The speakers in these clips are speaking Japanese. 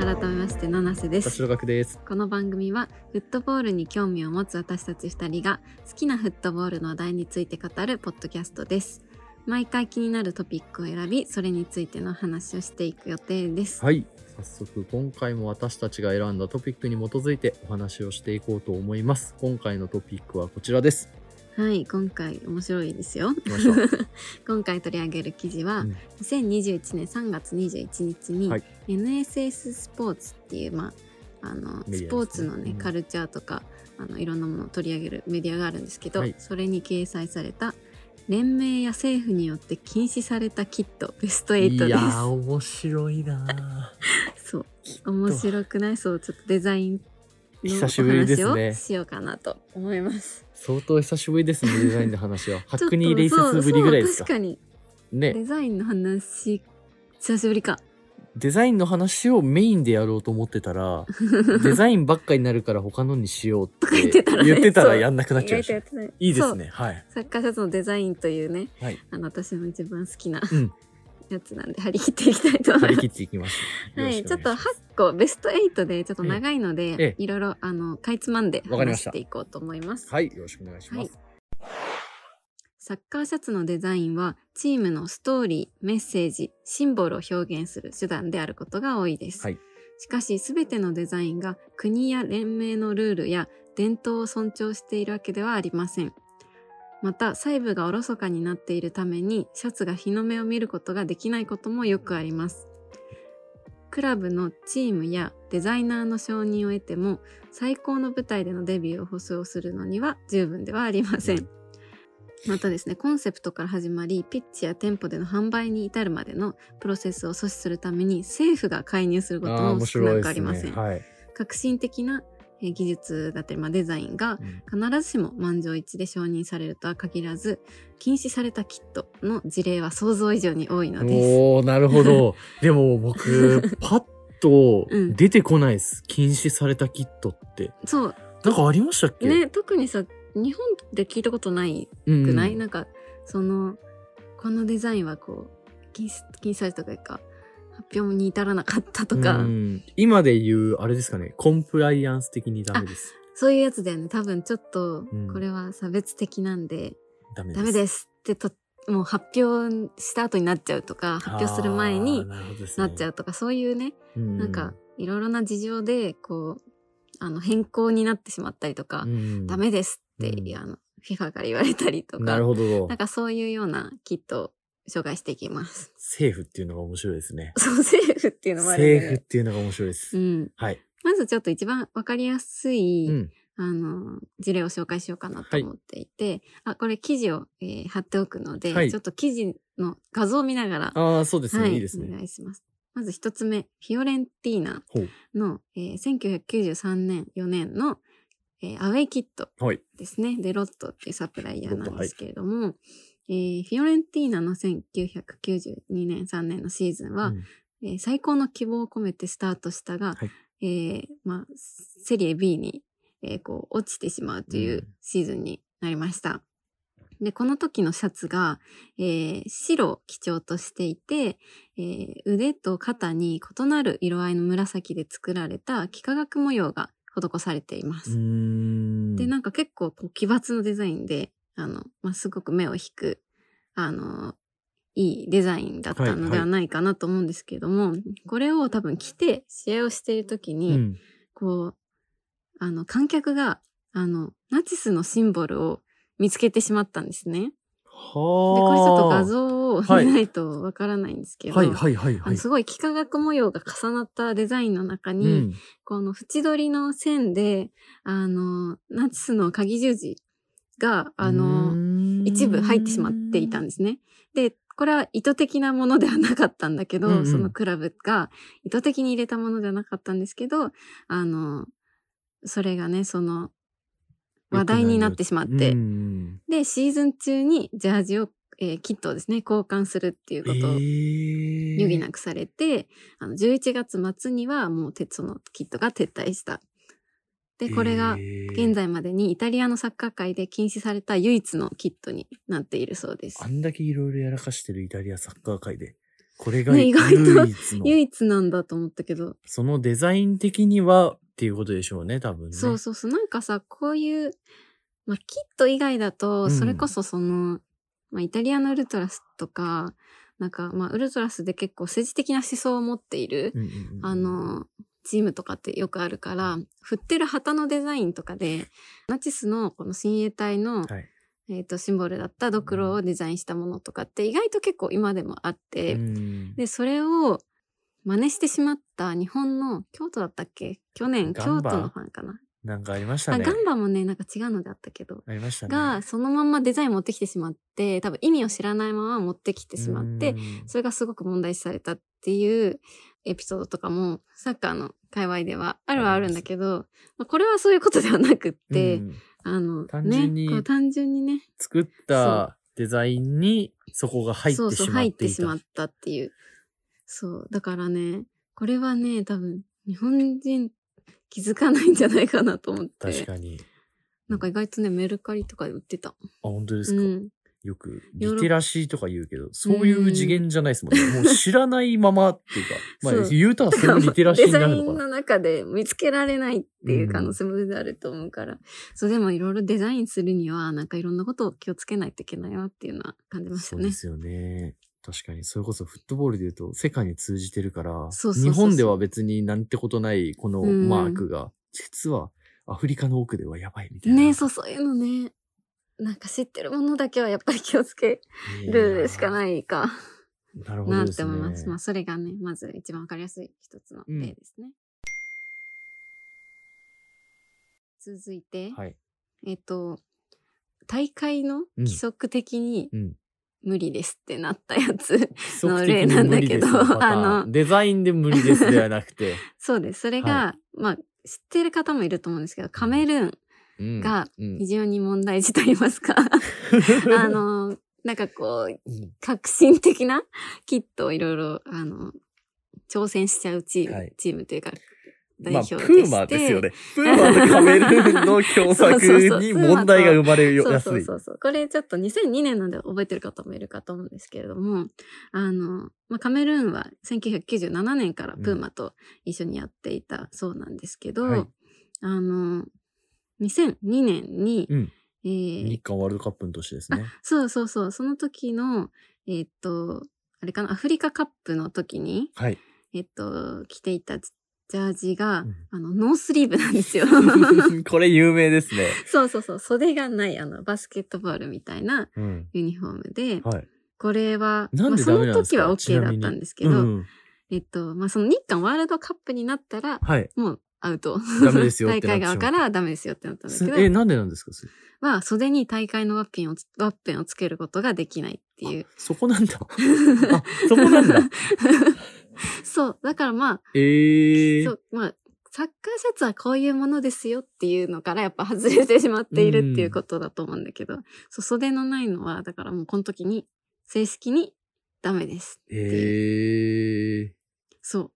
改めまして七瀬ですです。この番組はフットボールに興味を持つ私たち2人が好きなフットボールの話題について語るポッドキャストです毎回気になるトピックを選びそれについての話をしていく予定ですはい。早速、今回も私たちが選んだトピックに基づいてお話をしていこうと思います。今回のトピックはこちらです。はい今回面白いですよ。今回取り上げる記事は、うん2021年3月21日に、はい NSS スポーツっていう、まあ、あのねスポーツのねうんカルチャーとかあのいろんなものを取り上げるメディアがあるんですけど、はいそれに掲載された連盟や政府によって禁止されたキットベスト8です。いやー、面白いな そう。面白くないそうちょっとデザインの久しぶりですね。お話をしようかなと思います。相当久しぶりですね、デザインの話は。ハックニーレイセスぶりぐらいですか？そうそう確かに。ね。デザインの話久しぶりかデザインの話をメインでやろうと思ってたら、デザインばっかになるから他のにしようって言ってたらやんなくなっちゃいましいいいですね。はい。サッカーシャツのデザインというね、はい。あの私の一番好きなうん。やつなんで張り切っていきたいと思います。張り切っていきます。はい、ちょっと8お願いします個ベスト8でちょっと長いので、ええいろいろあのかいつまんで話していこうと思います。はい。よろしくお願いします。サッカーシャツのデザインはチームのストーリー、メッセージ、シンボルを表現する手段であることが多いです。はいしかし、すべてのデザインが国や連盟のルールや伝統を尊重しているわけではありません。また、細部がおろそかになっているために、シャツが日の目を見ることができないこともよくあります。クラブのチームやデザイナーの承認を得ても、最高の舞台でのデビューを保証するのには十分ではありません。またですね、コンセプトから始まり、ピッチや店舗での販売に至るまでのプロセスを阻止するために、政府が介入することも少なくありません。ね。はい。革新的なえー技術だったり、まあ、デザインがうん必ずしも満場一致で承認されるとは限らず、禁止されたキットの事例は想像以上に多いのです。おー、なるほど。でも僕、パッとうん出てこないです。禁止されたキットって。そう。なんかありましたっけ？ね、特にさ、日本で聞いたことないうんくない、なんか、その、このデザインはこう、禁止、禁止されたというか、発表に至らなかったとか、うん今で言う、あれですかね、コンプライアンス的にダメです。そういうやつだよね。多分ちょっとうん、これは差別的なんで、ダメです。ダメですってと、もう発表した後になっちゃうとか、発表する前になっちゃう。うとか、そういうね、うんなんか、いろいろな事情で、こう、あの、変更になってしまったりとか、うんダメですって、うんあの、FIFA から言われたりとか、なるほどなん。かそういうようなキットを紹介していきます。政府っていうのが面白いですね。そう、政府っていうのもあるんで政府っていうのが面白いです。うん。はい。まずちょっと一番わかりやすい、うん。あの、事例を紹介しようかなと思っていて、あ、これ記事を、えー貼っておくので、はいちょっと記事の画像を見ながら、ああ、そうですね。はいいいですお願ね。いします。まず一つ目、フィオレンティーナほう。の、えー1993年、4年の、えーアウェイキットはい。ですね。で、ロットっていうサプライヤーなんですけれども、えーフィオレンティーナの1992年、3年のシーズンは、うんえー最高の希望を込めてスタートしたが、はいえーまあ、セリエ B に、えーこう落ちてしまうといううんシーズンになりました。で、この時のシャツが、えー白を基調としていて、えー腕と肩に異なる色合いの紫で作られた幾何学模様が施されています。で、なんか結構こう奇抜のデザインで、あの、まあ、すごく目を引く、あの、いいデザインだったのではないかなと思うんですけれども、これを多分着て試合をしている時に、うん。こう、あの、観客が、あの、ナチスのシンボルを見つけてしまったんですね。で、はあ。これちょっと画像をはい見ないとわからないんですけど、はいはいはいはい。すごい幾何学模様が重なったデザインの中に、うん。この縁取りの線で、あの、ナチスの鍵十字が、あの、一部入ってしまっていたんですね。で、これは意図的なものではなかったんだけど、うんうんそのクラブが意図的に入れたものではなかったんですけど、あの、それがね、その、話題になってしまって、うんで、シーズン中にジャージを、えーキットをですね、交換するっていうことをえ余儀なくされて、あの、11月末にはもう鉄そのキットが撤退した。で、これが現在までにイタリアのサッカー界で禁止された唯一のキットになっているそうです。あ。んだけいろいろやらかしてるイタリアサッカー界で、これが唯ね意外と唯一なんだと思ったけど、そのデザイン的にはっていうことでしょうね、多分ね。そうそうそう。なんかさ、こういう、まあ、キット以外だうと、んそれこそその、まあ、イタリアのウルトラスとか、なんか、まあ、ウルトラスで結構政治的な思想を持っている、うんうんうんあ、の、チームとかってよくあるから、振ってる旗のデザインとかで、ナチスのこの親衛隊の、はい。えっ、と、シンボルだったドクロをデザインしたものとかって意外と結構今でもあって、うんで、それを真似してしまった日本の京都だったっけ？去年、ガンバ京都のファンかな。なんかありましたあ、ね。ガンバもね、なんか違うのがあったけど、ありましたね。が、そのまんまデザイン持ってきてしまって、多分意味を知らないまま持ってきてしまって、うんそれがすごく問題視されたっていうエピソードとかも、サッカーの界隈ではあるはあるんだけど、まあ、これはそういうことではなくって、うんあの、単純にね、こう単純にね、作ったデザインにそこが入ってしまっていた。そうそう、入ってしまったっていう。そう。だからね、これはね、多分、日本人気づかないんじゃないかなと思って。確かに。なんか意外とね、メルカリとかで売ってた。あ、本当ですか、うん。よく、リテラシーとか言うけど、そういう次元じゃないですもんね。もう知らないままっていうか、まあ言うたらそれもリテラシーデザになるのかな。インの中で見つけられないっていう可能性もあると思うから。そう、でもいろいろデザインするには、なんかいろんなことを気をつけないといけないなっていうのは感じましたねそうで。すよね。確かに、それこそフットボールで言うと世界に通じてるから、そうそうそうそう日本では別になんてことないこのうんマークが、実はアフリカの奥ではやばいみたいな。ねそう、そういうのね。なんか知ってるものだけはやっぱり気をつけるしかいないか。なるほなっどですね。て思います。まあ、それがね、まず一番わかりやすい一つの例ですね。続いて、はい。えっと、大会のうん規則的にうん。無理ですってなったやつ。の例なんだけどあのデザインで無理ですではなくて、そうです。それが、はまあ、知ってる方もいると思うんですけど、カメルーンうん。がうん。非常に問題児と言いますか、あの、なんかこう、うん。革新的なキットをいろいろ、あの、挑戦しちゃうチーム、はい。チームというか、代まあ、プ。ーマですよね。プーマとカメルーンの共作に問題が生まれやすい。そうそうそう。これちょっと2002年なんで覚えてる方もいるかと思うんですけれども、あの、まあ、カメルーンは1997年からプーマと一緒にやっていたそうなんですけど、はいあの、2002年に、うんえー日韓ワールドカップの年ですね。そうそうそう、その時の、えーっと、あれかな、アフリカカップの時に、はい。えっと、着ていたジャージが、うんあの、ノースリーブなんですよ。これ有名ですね。そうそうそう、袖がない、あの、バスケットボールみたいなうん。ユニフォームで、はい。これは、まあ、その時は OK だったんですけど、うんえっと、まあ、その日韓ワールドカップになったら、はい。もうアウト。ダメですよっ大会側からダメですよってなったんだけど、え、なんでなんですか？それは、袖に大会のワッペンをつ、ワッペンをつけることができないっていう。そこなんだ。あ、そこなんだ。そう。だからまあ、ええそう、まあ、サッカーシャツはこういうものですよっていうのからやっぱ外れてしまっているっていうことだと思うんだけど、そう袖のないのは、だからもうこの時に正式にダメです。ええそう。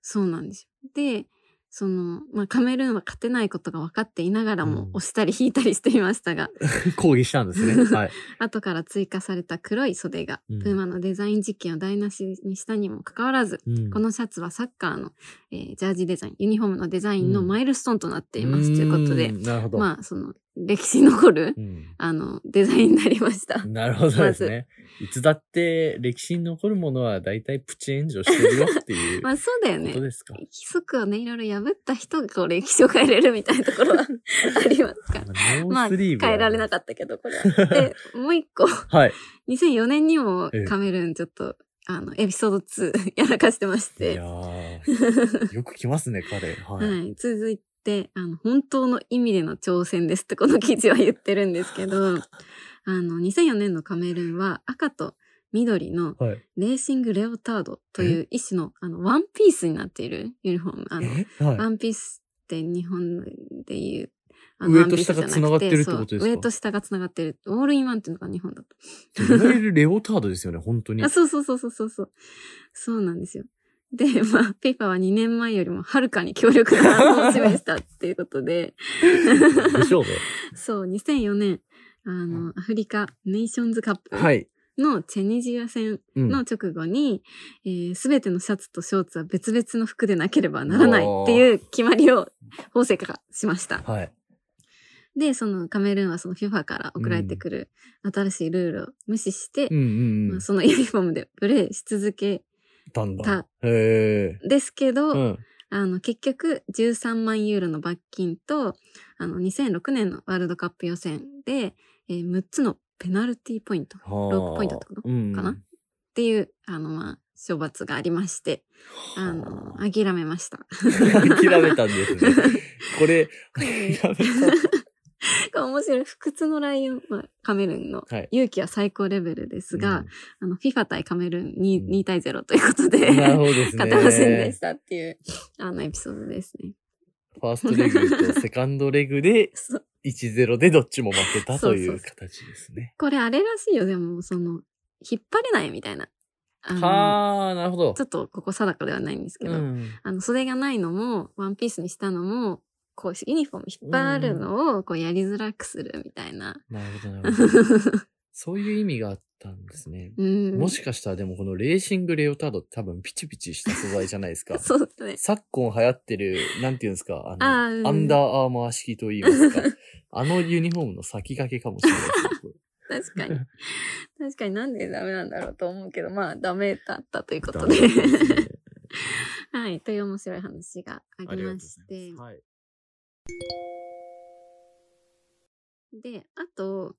そうなんですよ。で、その、まあ、カメルーンは勝てないことが分かっていながらもうん押したり引いたりしていましたが、抗議したんですね。はい。後から追加された黒い袖が、うんプーマのデザイン実験を台無しにしたにもかかわらず、うんこのシャツはサッカーの、えージャージデザイン、ユニフォームのデザインのうんマイルストーンとなっています、ということでー、んなるほど。まあ、その、歴史に残る、うんあの、デザインになりました。なるほどですね。いつだって歴史に残るものは大体プチ炎上してるよっていう まあ、そうだよねこと。ですか。規則をね、いろいろ破った人がこう歴史を変えれるみたいなところは ありますから。ノまあ、ースリーブ、変えられなかったけど、これは。で、もう一個、はい。2004年にもええカメルーンちょっと、あの、エピソード2やらかしてましいて。やー、よく来ますね、彼。は。はいい。続いて、あの、本当の意味での挑戦ですってこの記事は言ってるんですけど、あの、2004年のカメルーンは赤と緑のはい。レーシングレオタードという一種の、あの、ワンピースになっているユニフォーム。あの、え？はい。ワンピースって日本でいう、あの上と下が繋がってるってことですか？上と下が繋がってる。オールインワンっていうのが日本だと。いわゆるレオタードですよね、本当に。あ、そうそうそうそうそうそう。そうなんですよ。で、まあ、ピパは2年前よりもはるかに強力なを示したっていうことで、でしょうね。そう、2004年、あの、アフリカネーションズカップはい。のチェニジア戦うんの直後に、す、べ、てのシャツとショーツは別々の服でなければならないっていう決まりを法制化がしました。はい。で、そのカメルーンはその FIFA から送られてくる新しいルールを無視して、うんうんうん。まあ、そのユニフォームでプレーし続けだんだへえ。ですけど、うん。あの、結局、13万ユーロの罰金と、あの、2006年のワールドカップ予選で、えー6つのペナルティーポイントっはあ6ポイントってことうん。かなていう、あの、まあ、処罰がありまして、あの、諦めました。諦めたんですね。これ、これ諦め面白い。不屈のライオン、まあ、カメルーンのはい勇気は最高レベルですた。が、あの、FIFA 対カメルーン 2,、うん2対0ということで、うんなるほどですね。勝てませんでしたっていう、あの、エピソードですね。ファーストレグとセカンドレグで そう1-0でどっちも負けたといそううそう形ですね。これあれらしいよ、でも、その、引っ張れないみたいな。はあ、なるほどちょ。っとここ定かではないんですけど、うんあの、袖がないのも、ワンピースにしたのも、こう、ユニフォーム引っ張るのを、こう、やりづらくするみたいな。なるほど、なるほど。そういう意味があったんですね。うん。もしかしたらでもこのレーシングレオタードって多分ピチピチした素材じゃないですか。そうだね。昨今流行ってる、なんていうんですか、あの、あーうんアンダーアーマー式と言いますか。あのユニフォームの先駆けかもしれないですね。確かに。確かになんでダメなんだろうと思うけど、まあ、ダメだったということで。はい。という面白い話がありまして。で、あと、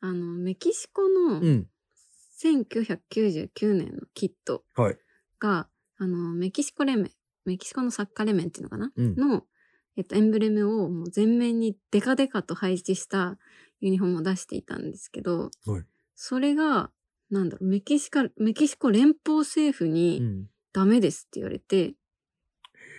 あの、メキシコのうん。1999年のキットはい。が、あの、メキシコ連盟、メキシコのサッカー連盟っていうのかな、うんの、えっと、エンブレムをもう全面にデカデカと配置したユニフォームを出していたんですけど、はいそれが、なんだろう、メキシカ、メキシコ連邦政府うにん。ダメですって言われて、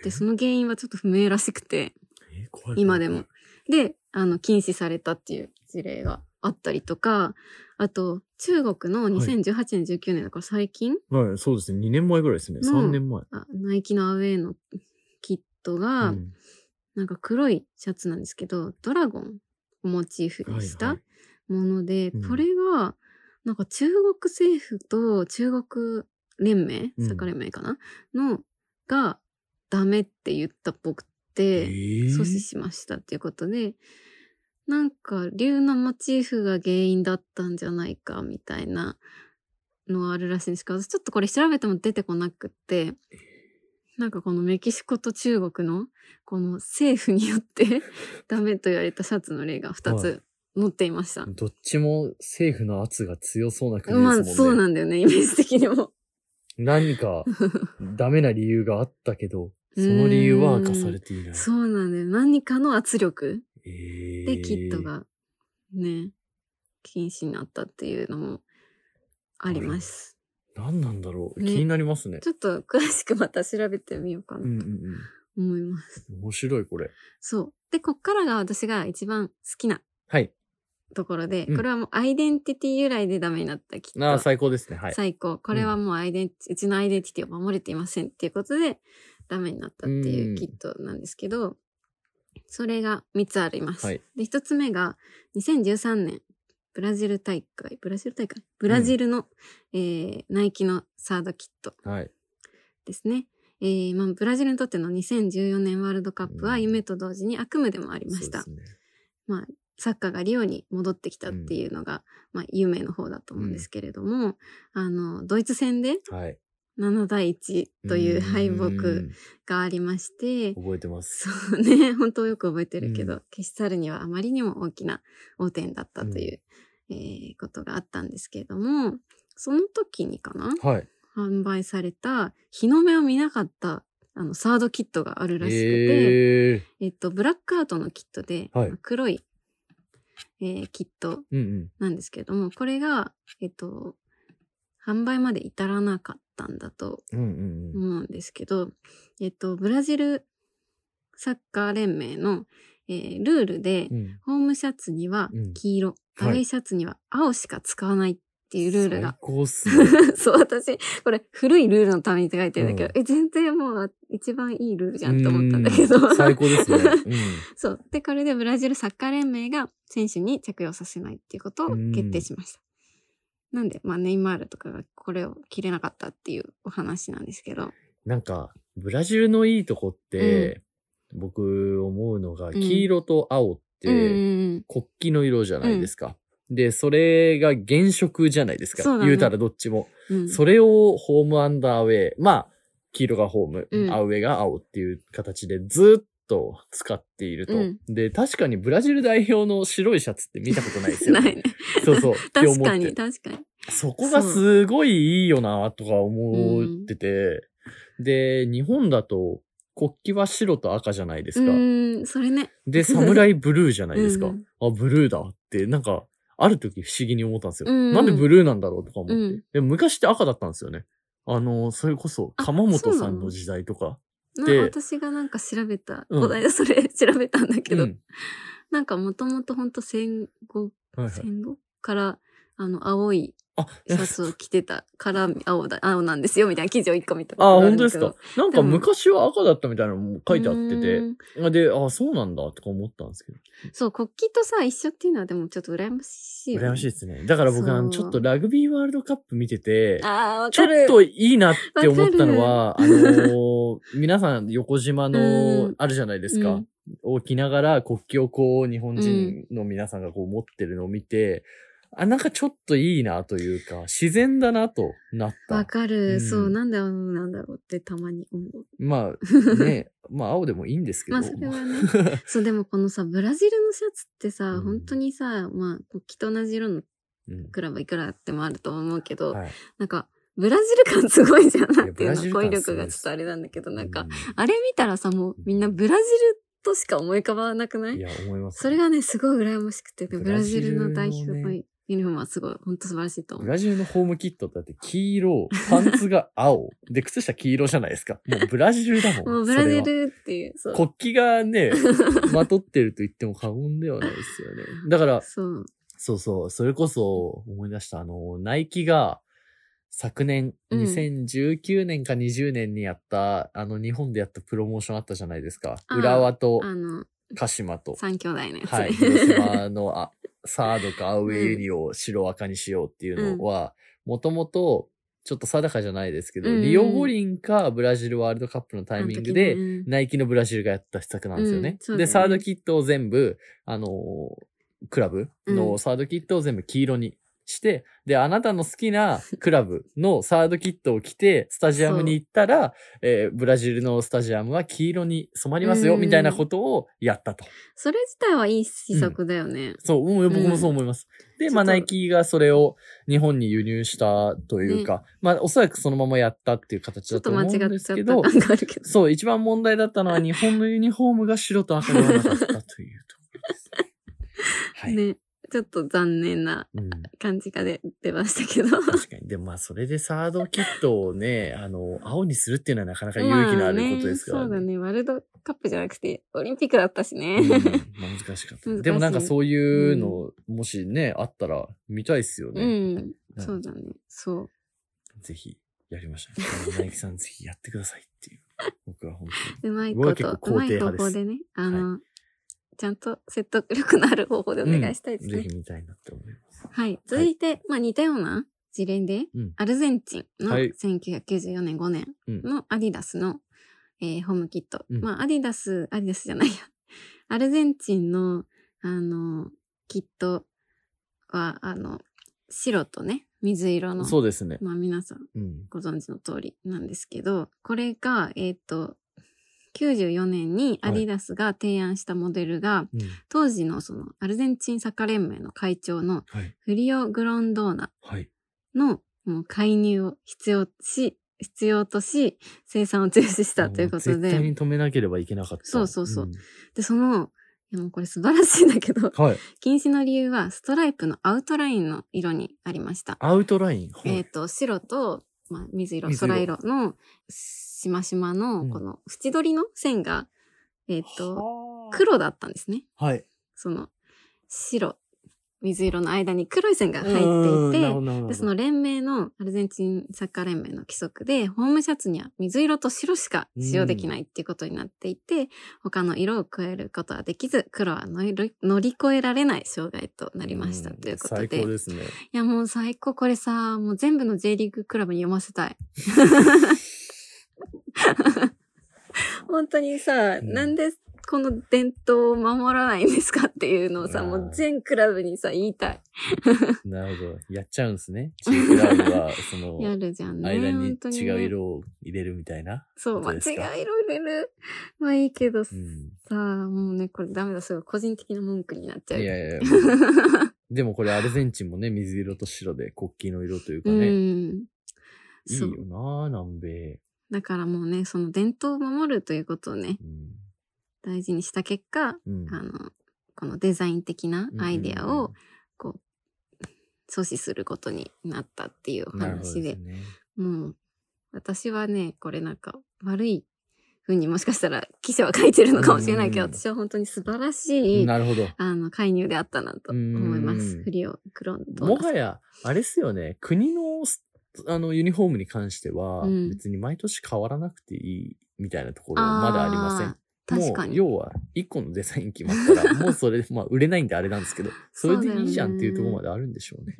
で、その原因はちょっと不明らしくて、え怖い今でも。で、あの、禁止されたっていう事例があったりとか、あと、中国の2018年、19年だから最近、はい、そうですね。2年前ぐらいですね。の3年前。あナイキのアウェイのキットが、うんなんか黒いシャツなんですけど、ドラゴンをモチーフにしたはいはいもので、うんこれが、なんか中国政府と中国連盟、うんサッカー連盟かな？の、がダメって言ったっぽくて、えー阻止しましたっていうことで、なんか竜のモチーフが原因だったんじゃないかみたいなのあるらしいんですけど、私ちょっとこれ調べても出てこなくって、なんかこのメキシコと中国のこの政府によって ダメと言われたシャツの例が2はつ載っていました。どっちも政府の圧が強そうな国ですもんね。まあそうなんだよね、イメージ的にも。何か ダメな理由があったけど、その理由は明かされていない。そうなんだよ。何かの圧力えーでキットがね、禁止になったっていうのもあります。何なんだろう、ね気になりますね。ちょっと詳しくまた調べてみようかなとうんうん思います。うん。面白いこれ。そう。で、こっからが私が一番好きなはい。ところで、うんこれはもうアイデンティティ由来でダメになったきっと。ああ、最高ですね。はい。最高。これはもうアイデンティ、うちのアイデンティティを守れていませんっていうことで、ダメになったっていううんキットなんですけど、それが3つあります。はいで、1つ目が、2013年、ブラジル大会、ブラジル大会？ブラジルの、えーナイキのサードキットはい。ですね。えーまあ、ブラジルにとっての2014年ワールドカップはうん夢と同時に悪夢でもありました。そうですねまあ、サッカーがリオに戻ってきたっていうのが、まあ、夢の方だと思うんですけれども、あの、ドイツ戦ではい。7対1という敗う北ん。がありまして、覚えてます。そうね、本当よく覚えてるけど、う消し去るにはあまりにも大きな汚点だったという、えーことがあったんですけれども、その時にかなはい。販売された日の目を見なかったあのサードキットがあるらしくて、えええっと、ブラックアウトのキットで、はい。まあ黒い、えーキットうんうん。なんですけれども、これが、えっと、販売まで至らなかったんだとうんうんうん。思うんですけど、えっと、ブラジルサッカー連盟の、えールールで、うん。ホームシャツにはうん黄色、アウイシャツには青しか使わないっていうルールが最。高っすね。そう、私、これ古いルールのためにって書いてるんだけど、うえ、全然もう一番いいルールじゃんって思ったんだけど。うん最高ですね。そう。で、これでブラジルサッカー連盟が選手に着用させないっていうことを決定しました。なんで、まあ、ネイマールとかがこれを着れなかったっていうお話なんですけど。なんか、ブラジルのいいとこって、僕思うのが、ん黄色と青って、うんうん国旗の色じゃないですか。で、それが原色じゃないですか。ね言うたらどっちも。うん。うんそれをホームアンダーウェイ。まあ、黄色がホーム、うんアウェイが青っていう形でずっと使っていると。うんで、確かにブラジル代表の白いシャツって見たことないですよね。ね。そうそう。って思って確かに、確かに。そこがすごいいいよな、とか思ってて、で、日本だと国旗は白と赤じゃないですうか。ーん、それね。で、サムライブルーじゃないですか。うんあ、ブルーだって、なんか、ある時不思議に思ったんですよ。うんなんでブルーなんだろうとか思って。うん。でも昔って赤だったんですよね。あの、それこそ、あ鎌本さんの？時代とか。私がなんか調べた、うん。こそれ調べたんだけど、うん。なんかもともとほんと戦後、はいはい。戦後？から、あの、青いあ、シャツを着てたから青だ、青なんですよ、みたいな記事を一個見たあ、ある本当です。か？なんか昔は赤だったみたいなのも書いてあってうて。で、あ、そうなんだとか思ったんですけど。そう、国旗とさ、一緒っていうのはでもちょっと羨ましいよね、羨ましいですね。だから僕そうあの、ちょっとラグビーワールドカップ見てて、あちょ。っといいなって思ったのは、あのー皆さん横島うのん、あるじゃないですか。うんを着ながら国旗をこう、日本人の皆さんがこう持ってるのを見て、あ、なんかちょっといいなというか、自然だなとなった。わかる、うん。そう、なんで青なんだろうってたまに思う。まあ、ね、まあ青でもいいんですけど。まあそれはね。そう、でもこのさ、ブラジルのシャツってさ、うん。本当にさ、まあ、国旗と同じ色のうんクラブいくらあってもあると思うけど、はい。なんか、ブラジル感すごいじゃん。なんていうの、語彙力がちょっとあれなんだけど、なんか、うあれ見たらさ、もうみんなブラジルとしか思い浮かばなくない？いや、思います。それがね、すごい羨ましくて、でブラジルの代表のユニフォームはすごい、本当素晴らしいと思う。ブラジルのホームキットだって黄色、パンツが青、で、靴下黄色じゃないですか。もうブラジルだもん。もうブラジそれはルっていう、そう。国旗がね、まとってると言っても過言ではないですよね。だから、そう。そうそう、それこそ思い出した、あの、ナイキが昨年、うん2019年か20年にやった、あの、日本でやったプロモーションあったじゃないですか。あー浦和とあの、鹿島と。三兄弟のやつ。はい。広島のあサードかアウェイユニを白赤にしようっていうのは、もともと、ちょっと定かじゃないですけど、うん。うんリオ五輪かブラジルワールドカップのタイミングで、ナイキのブラジルがやった施策なんですよね。で、うんね。サードキットを全部、あのークラブうん。のサードキットを全部黄色にして、で、あなたの好きなクラブのサードキットを着て、スタジアムに行ったら、えーブラジルのスタジアムは黄色に染まりますよ、うんみたいなことをやったと。それ自体はいい施策だよね。そう、うん僕もそう思います。で、まあ、ちょっとナイキがそれを日本に輸入したというか、まあ、おそらくそのままやったっていう形ちょっとだと思うん間違っちゃですけど、った感があるけど。そう、一番問題だったのは日本のユニフォームが白と赤ではなかったというところです。はい。ね。ちょっと残念なうん、感じが出てましたけど。確かに。でもまあ、それでサードキットをね、あの、青にするっていうのはなかなか勇気のあることですからね。まあねそうだね。ワールドカップじゃなくて、オリンピックだったしね。うんまあ難しかった。でもなんかそういうの、もしね、あったら見たいっすようね。ん。そうだね。そう。ぜひ、やりましょう。ナイキさんぜひやってくださいっていう。僕は本当に。うまいこと、うまい方法でね。あの、ちゃんと説得力のある方法でお願いしたいですね。ぜひ見たいなって思います。はい。続いて、まあ似たような事例で、うん。アルゼンチンのはい1994年5年うんのアディダスの、えーホームキット。うんまあアディダス、アディダスじゃないや。アルゼンチンの、あの、キットは、あの、白とね、水色の。そうですね。まあ皆さんうん。ご存知の通りなんですけど、これが、えっ、と、94年にアディダスが提案したモデルが、うん。当時のそのアルゼンチンサッカー連盟の会長のはい。フリオ・グロンドーナはい。のもう介入を必要し、必要とし、生産を中止したということ絶対で、に止めなければいけなかった。そうそうそうんで、その、いやもうこれ素晴らしいんだけど、はい。禁止の理由はストライプのアウトラインの色にありました。アウトライン？はいえっ、と、白と、まあ、水色、水色空色のしましまのうんこの縁取りの線が、えっ、と、はあ黒だったんですね。はい。その、白、水色の間に黒い線が入っていて、で、その連盟の、アルゼンチンサッカー連盟の規則で、ホームシャツには水色と白しか使用できないっていうことになっていて、他の色を加えることはできず、黒は乗り乗り越えられない障害となりましたうんということ最で。い高ですね。や、もう最高。これさ、もう全部の J リーグクラブに読ませたい。本当にさ、うんなんでこの伝統を守らないんですかっていうのをさ、もう全クラブにさ、言いたい。なるほど。やっちゃうんですね。チームクラブは、その、やるじゃんね。間に違う色を入れるみたいな。そう、まあ、違う色入れる。まあいいけどさ、うん。もうね、これダメだ。すごい個人的な文句になっちゃう。いやいや、でもこれアルゼンチンもね、水色と白で国旗の色というかうね。ん。いいよな南米。だからもうね、その伝統を守るということをね、うん。大事にした結果、うん。あの、このデザイン的なアイデアを、こう、阻止することになったっていう話で、すね。もう、私はね、これなんか悪い風にもしかしたら記者は書いてるのかもしれないけど、うん私は本当に素晴らしい、なるほど。あの、介入であったなと思いまうす。んフリオ、クロンと。もはや、あれっすよね、国のスあのユニフォームに関しては、うん別に毎年変わらなくていいみたいなところまだありません。あー確かもう、に。要は、一個のデザイン決まったら、もうそれで、まあ、売れないんであれなんですけど、それでいいじゃんっていうところまであるんでしょうね。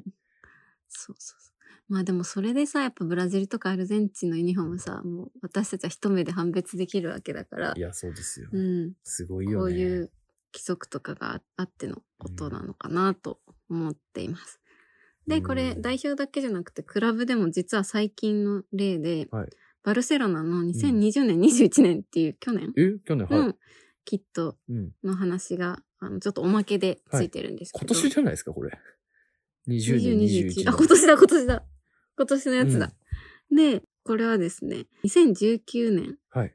そうそうそう。まあでもそれでさ、やっぱブラジルとかアルゼンチンのユニフォームさ、もう私たちは一目で判別できるわけだからい、や、そうですよ。うん。すごいよね。こういう規則とかがあってのことなのかなと思っています。で、これうん代表だけじゃなくて、クラブでも実は最近の例で、はいバルセロナの2020年、21年っていう去年え？去年、はい。のキットうん。の話が、あの、ちょっとおまけでついてるんですけ今ど。年じゃないですか、これ。20 20、年、21 21年。あ、今年だ、今年だ。今年のやつだ。で、これはですね、2019年はい。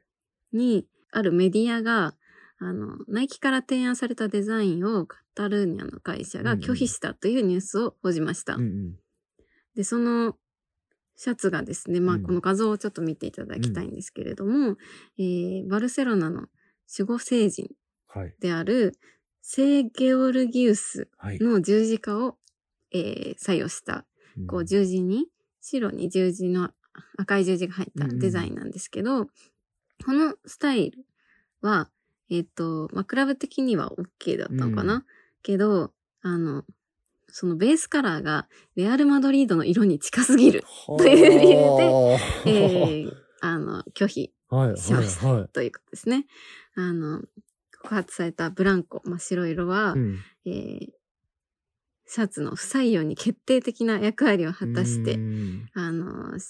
にあるメディアが、あの、ナイキから提案されたデザインをカタルーニャの会社が拒否したというニュースを報じました。うんうん。で、そのシャツがですね、まあ、うんこの画像をちょっと見ていただきたいんですけれども、えーバルセロナの守護聖人はい。である聖ゲオルギウスはい。の十字架を、えー採用したうんこう十字に、白に十字の赤い十字が入ったうんうんデザインなんですけど、このスタイルは、えっ、と、まあ、クラブ的には OK だったのかな、うんけど、あの、そのベースカラーがレアル・マドリードの色に近すぎる、という理由でえーあの、拒否はい、しました。はい、はい。ということですね。あの、告発されたブランコ、真っ白色は、うん。えーシャツの不採用に決定的な役割を果たしてう、ん。あの、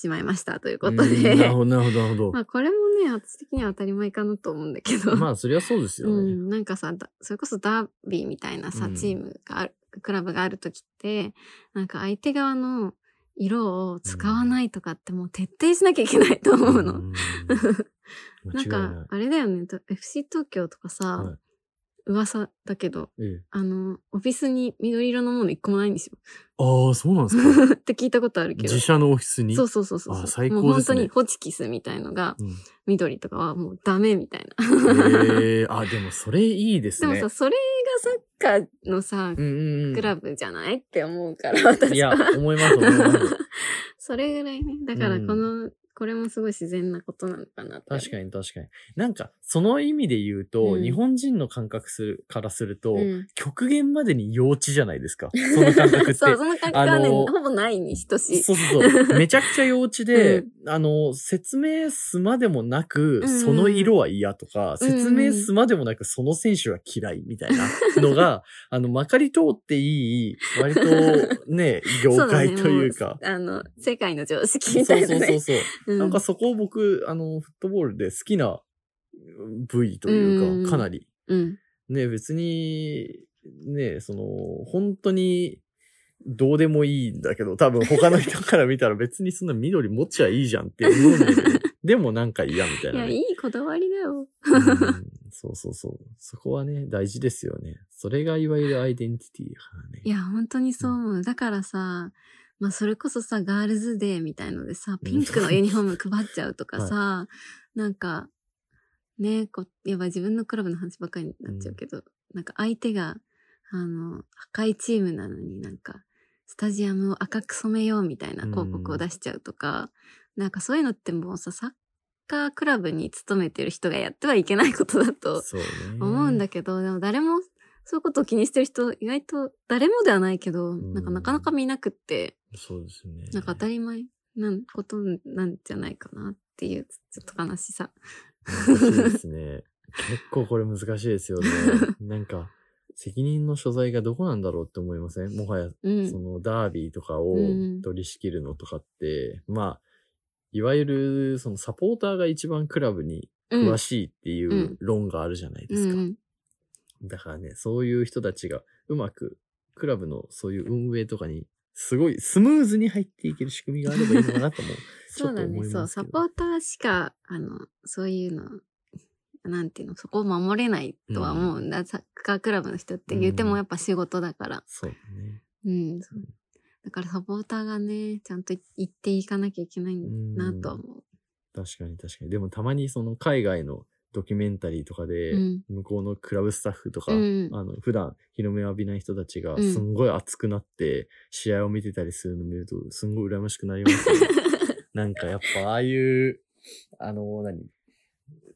しまいましたというこうんとで。なるほど、なるほど、なるほ まあこれもね、私的には当たり前かなと思うんだけど。ど。まあ、そりゃそうですよね。うん、なんかさ、だそれこそダービーみたいなさ、うんチームがある、クラブがあるときって、なんか相手側の色を使わないとかってもう徹底しなきゃいけないと思うの。ん なんか、あれだよね、と FC 東京とかさ、はい噂だけど、ええあの、オフィスに緑色のもの一個もないんですよ。ああ、そうなんですか。って聞いたことあるけど。自社のオフィスに？そうそうそうそう。あ最高ですねもう本当にホチキスみたいのが、うん緑とかはもうダメみたいな。ええあ、でもそれいいですね。でもさ、それがサッカーのさ、うんうんうんクラブじゃない？って思うから、私は。いや、思います、思います。それぐらいね。だからうんこれもすごい自然なことなのかなって。確かに確かに。なんか、その意味で言うと、うん日本人の感覚するからすると、うん極限までに幼稚じゃないですか。その感覚って。そう、その感覚はね、ほぼないに等しい。そうそうそう。めちゃくちゃ幼稚で、あの、説明すまでもなく、うんその色は嫌とか、うん説明すまでもなく、その選手は嫌いみたいなのが、あの、まかり通っていい、割とね、業界というか。あの、世界の常識そうみたいなね。そうそうそう。うんなんかそこを僕、あの、フットボールで好きな部位というか、うんかなり。うん。ね、別に、ね、その、本当に、どうでもいいんだけど、多分他の人から見たら 別にそんな緑持っちゃいいじゃんって思うんだけど、でもなんか嫌みたいいや、なね、いいこだわりだよ。うんそうそうそう。そこはね、大事ですよね。それがいわゆるアイデンティティだからね。いや、本当にそう思う。だからさ、まあそれこそさ、ガールズデーみたいのでさ、ピンクのユニフォーム配っちゃうとかさ、なんか、ね、こう、やっぱ自分のクラブの話ばっかりになっちゃうけど、なんか相手が、あの、赤いチームなのになんか、スタジアムを赤く染めようみたいな広告を出しちゃうとか、なんかそういうのってもうさ、サッカークラブに勤めてる人がやってはいけないことだと。思うんだけど、でも誰もそういうことを気にしてる人、意外と誰もではないけど、んなんかなかなか見なくって、そうですね。なんか当たり前なんことなんじゃないかなっていう、ちょっと悲しさ。難しいですね。結構これ難しいですよね。なんか、責任の所在がどこなんだろうって思いません？もはや、うんそ。のダービーとかをうん取り仕切るのとかって、まあ、いわゆる、そのサポーターが一番クラブに詳しいっていううん論があるじゃないですか。うんだからね、そういう人たちがうまく、クラブのそういう運営とかに、すごいスムーズに入っていける仕組みがあればいいのかなと思う。そうだね。そう、サポーターしか、あの、そういうの、なんていうの、そこを守れないとは思うんだ。サッカークラブの人って言ってもやっぱ仕事だから。そうね。うん。そうだからサポーターがね、ちゃんと言っていかなきゃいけないなとは思う。確かに確かに。でもたまにその海外のドキュメンタリーとかで、うん向こうのクラブスタッフとか、うんあの、普段日の目を浴びない人たちが、うんすんごい熱くなって、試合を見てたりするのを見ると、すんごい羨ましくなりますね。なんかやっぱああいう、あの、何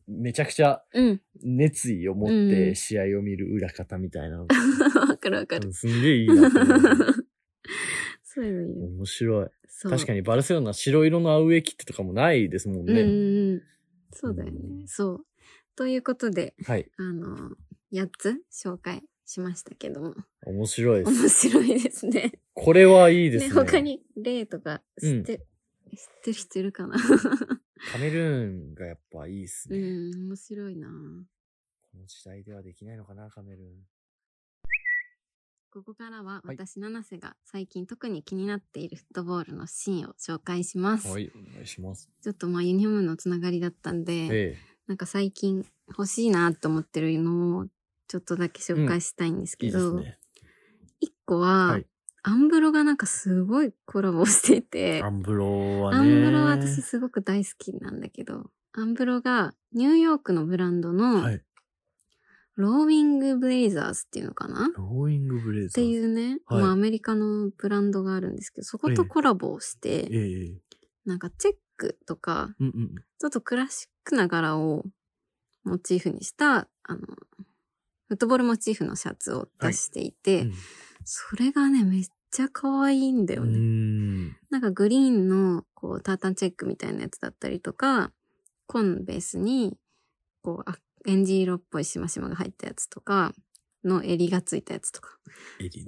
めちゃくちゃうん。熱意を持っうんて試合を見る裏方みたいなの、わかるわかる。すんげえいいな。そういうのいいよ。面白い。確かにバルセロナ白色のアウェイキットとかもないですもんね。うん。そうだよね。そう。ということで、はい。あの、8つ紹介しましたけども。面白いです。面白いですね。これはいいですね。他に例とか知って、知ってる人いるかな？カメルーンがやっぱいいっすうね。ん、面白いなこの時代ではできないのかな、カメルーン。ここからははい私、七瀬が最近特に気になっているフットボールのシーンを紹介します。はい、お願いします。ちょっとまあユニフォームのつながりだったんで、えなんか最近欲しいなと思ってるのをちょっとだけ紹介したいんですけど、いいですね。一個は、はいアンブロがなんかすごいコラボしていて、アンブロはね。アンブロは私すごく大好きなんだけど、アンブロがニューヨークのブランドのはい。 Rowing Blazers っていうのかな、 Rowing Blazers。っていうね、はいまあアメリカのブランドがあるんですけど、そことコラボをして、ええええ。なんかチェックとか、うんうん。ちょっとクラシックな柄をモチーフにした、あの、フットボールモチーフのシャツを出していて、うんそれがね、めっちゃ可愛いんだようね。ん。なんかグリーンのこうタータンチェックみたいなやつだったりとか、紺ベースに、こう、あエンジ色っぽいしましまが入ったやつとか、の襟がついたやつとか。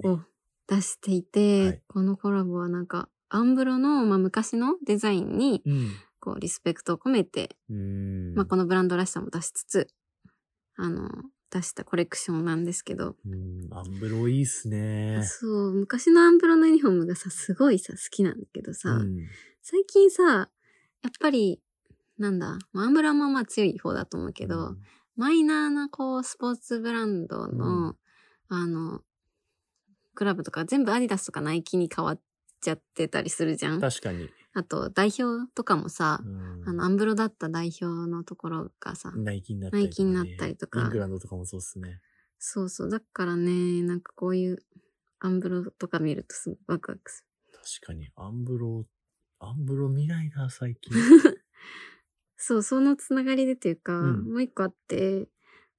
を出していて、はいこのコラボはなんか、アンブロの、まあ、昔のデザインに、うん。こう、リスペクトを込めて、うん。まあ、このブランドらしさも出しつつ、あの、出したコレクションなんですけど、うん。アンブロいいっすね。そう、昔のアンブロのユニフォームがさ、すごいさ、好きなんだけどさ、うん。最近さ、やっぱり、なんだ、まあアンブラもまあ強い方だと思うけど、うんマイナーなこう、スポーツブランドの、うあの、クラブとか全部アディダスとかナイキに変わっちゃってたりするじゃん。確かに。あと、代表とかもさ、うんあの、アンブロだった代表のところがさ、ナイキになったりになったりとかイングランドとかもそうっすね。そうそう。だからね、なんかこういうアンブロとか見るとすごいワクワクす確かに、アンブロ、アンブロ見ないな、最近。る。そう、そのつながりでというか、うんもう一個あって、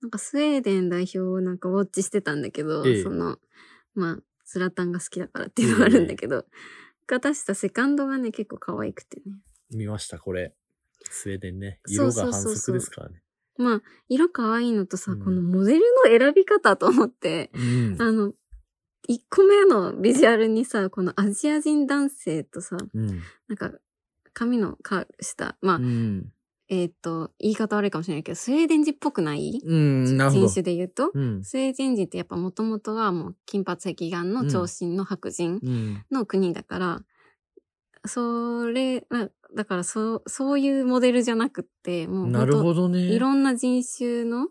なんかスウェーデン代表をなんかウォッチしてたんだけど、ええその、まあ、スラタンが好きだからっていうのがあるんだけど、が出したセカンドがね、結構可愛くてね。見ました、これ。スウェーデンね。そう色がそうそうそう反則ですからね。まあ、色可愛いのとさ、うんこのモデルの選び方と思って、うん。あの、一個目のビジュアルにさ、このアジア人男性とさ、うん。なんか、髪のカールした、まあ、うん。えっ、と、言い方悪いかもしれないけど、スウェーデン人っぽくない？人種で言うと、うん。スウェーデン人ってやっぱもともとはもう金髪赤眼の長身の白人うん。の国だから、それ、まあだからそう、そういうモデルじゃなくって、もうなる本ほどね。当いろんな人種の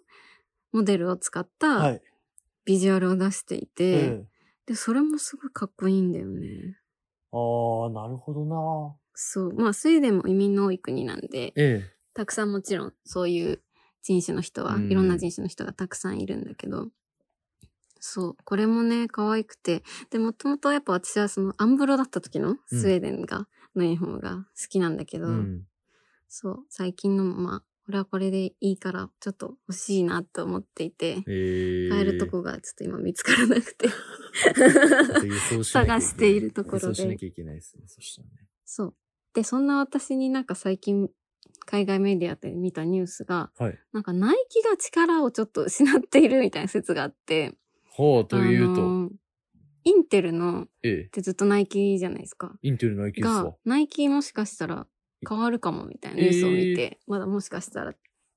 モデルを使っはたい。ビジュアルを出していて、ええで、それもすごいかっこいいんだよね。ああ、なるほどな。そう。まあ、スウェーデンも移民の多い国なんで、ええ。たくさんもちろんそういう人種の人は、うんいろんな人種の人がたくさんいるんだけど、そう、これもね、可愛くて、で、もともとやっぱ私はそのアンブロだった時のうんスウェーデンが、のユニフォームが好きなんだけど、うん。そう、最近のもまあ、これはこれでいいから、ちょっと欲しいなと思っていて、えー。買えるとこがちょっと今見つからなくて。探しているところで輸送しなきゃいけないですね、そしたらね。そう。で、そんな私になんか最近、海外メディアで見たニュースが、はい。なんかナイキが力をちょっと失っているみたいな説があって、ほう、というと、インテルの、ええっ、てずっとナイキじゃないですか。インテルの IQ ですがわ。、ナイキもしかしたら変わるかもみたいなニュースを見て、まだもしかしたら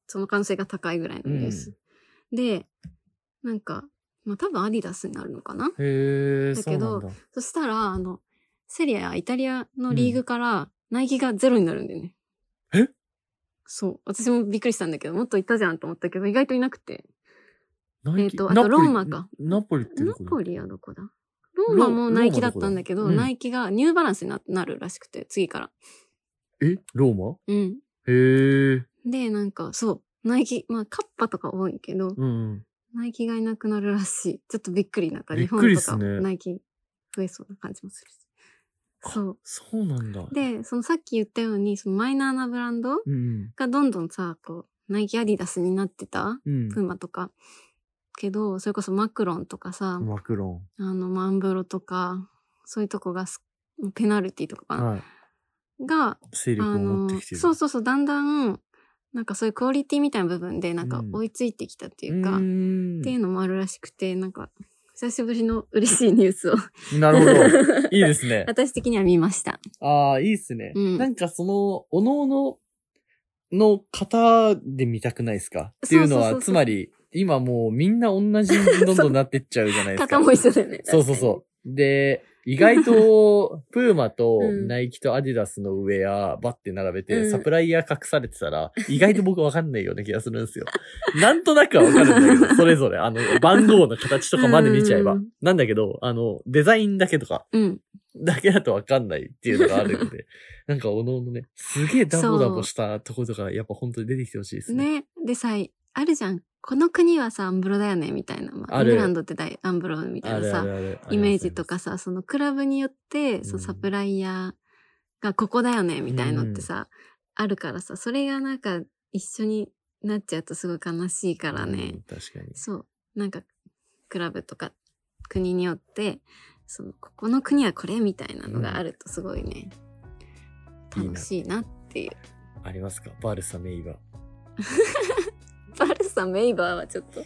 その可能性が高いぐらいのニュース。で、なんか、まあ多分アディダスになるのかな？へえ、だけどそ。そしたら、あの、セリア、イタリアのリーグから、ナイキがゼロになるんだよね。え？そう。私もびっくりしたんだけど、もっといたじゃんと思ったけど、意外といなくて。えーとあとローマかナポリってどこだ？ナポリはどこだ？ローマもナイキだったんだけど、ナイキがニューバランスにななるらしくて、次から。え？ローマ？うん。へえ。で、なんか、そう。ナイキ、まあ、カッパとか多いけど、うんうん。ナイキがいなくなるらしい。ちょっとびっくり。なんか、日本とかナイキ増えそうな感じもするし。そう。そうなんだ。で、そのさっき言ったように、そのマイナーなブランドうんがどんどんさ、こう、ナイキアディダスになってた、うん。プーマとか。けど、それこそマクロンとかさ、マクロあの、マンブロとか、そういうとこがす、ペナルティとかかン。な、はい。が、勢力をあの持ってきて、る。そうそうそう、だんだん、なんかそういうクオリティみたいな部分で、なんかうん追いついてきたっていうか、うんていうのもあるらしくて、なんか、久しぶりの嬉しいニュースをなるほど。いいですね。私的には見ました。ああ、いいっすね。うんなんかその、おのおのの型で見たくないですか？っていうのは、つまり、今もうみんな同じにどんどんなってっちゃうじゃないですか。型も一緒だよね。そうそうそう。で、意外と、プーマとうんナイキとアディダスのウェア、バッて並べて、うんサプライヤー隠されてたら、意外と僕わかんないような気がするんですよ。なんとなくはわかるんだけど、それぞれ、あの、番号の形とかまで見ちゃえばうん。なんだけど、あの、デザインだけとか、うん。だけだとわかんないっていうのがあるので、なんかおのおのね、すげえダボダボしたところとか、やっぱ本当に出てきてほしいですね。ね。でさ、あるじゃん。この国はさ、アンブロだよね、みたいな。まあ、あるイングランドって大アンブロみたいなさ、イメージとかさ、そのクラブによって、そうのんサプライヤーがここだよね、みたいのってさ、あるからさ、それがなんか一緒になっちゃうとすごい悲しいからね。うん確かに。そう。なんか、クラブとか国によって、その、ここの国はこれみたいなのがあるとすごいね、いいな楽しいなっていう。ありますか？バルサメイバ。バルサ・メイバーはちょっと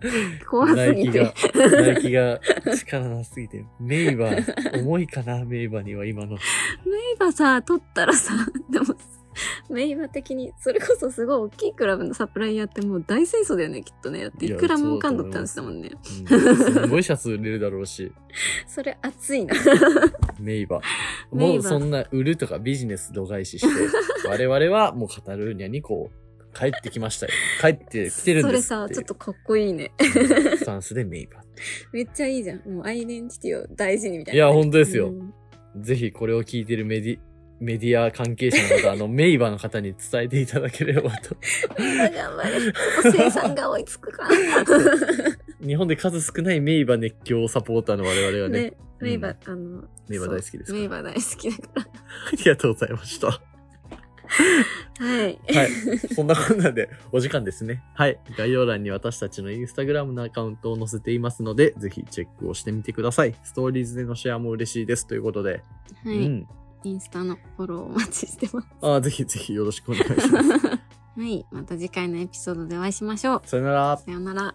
怖ナイキすぎてが。、ナイキが力なすぎて、メイバー、重いかな、メイバーには今の。メイバーさ、取ったらさ、でも、メイバー的に、それこそすごい大きいクラブのサプライヤーってもう大戦争だよね、きっとね。だっていくら儲かんのって話だもんね。うんすごいシャツ売れるだろうし、それ熱いな。メイバー。メイバーもうそんな売るとかビジネス度外視して、我々はもうカタルーニャにこう、帰ってきましたよ。帰ってきてるんですそれさ、ちょっとかっこいいね。スタンスでメイバめっちゃいいじゃん。もうアイデンティティを大事にみたいいな。や本当ですようんー。ぜひこれを聞いてるメディ、メディア関係者の方、あの、メイバーの方に伝えていただければと。頑張れ。ちょっと生産が追いつくかな。日本で数少ないメイバー熱狂サポーターの我々はね、ね、メイバー、あの、メイバー大好きですかメイバー大好きだか ありがとうございました。ら。はい。はい。そんなこんなんでお時間ですね。はい。概要欄に私たちのインスタグラムのアカウントを載せていますので、ぜひチェックをしてみてください。ストーリーズでのシェアも嬉しいです。ということで。はい。うん。インスタのフォローお待ちしてます。あーぜひぜひよろしくお願いします。はい。また次回のエピソードでお会いしましょう。さよなら。さようなら。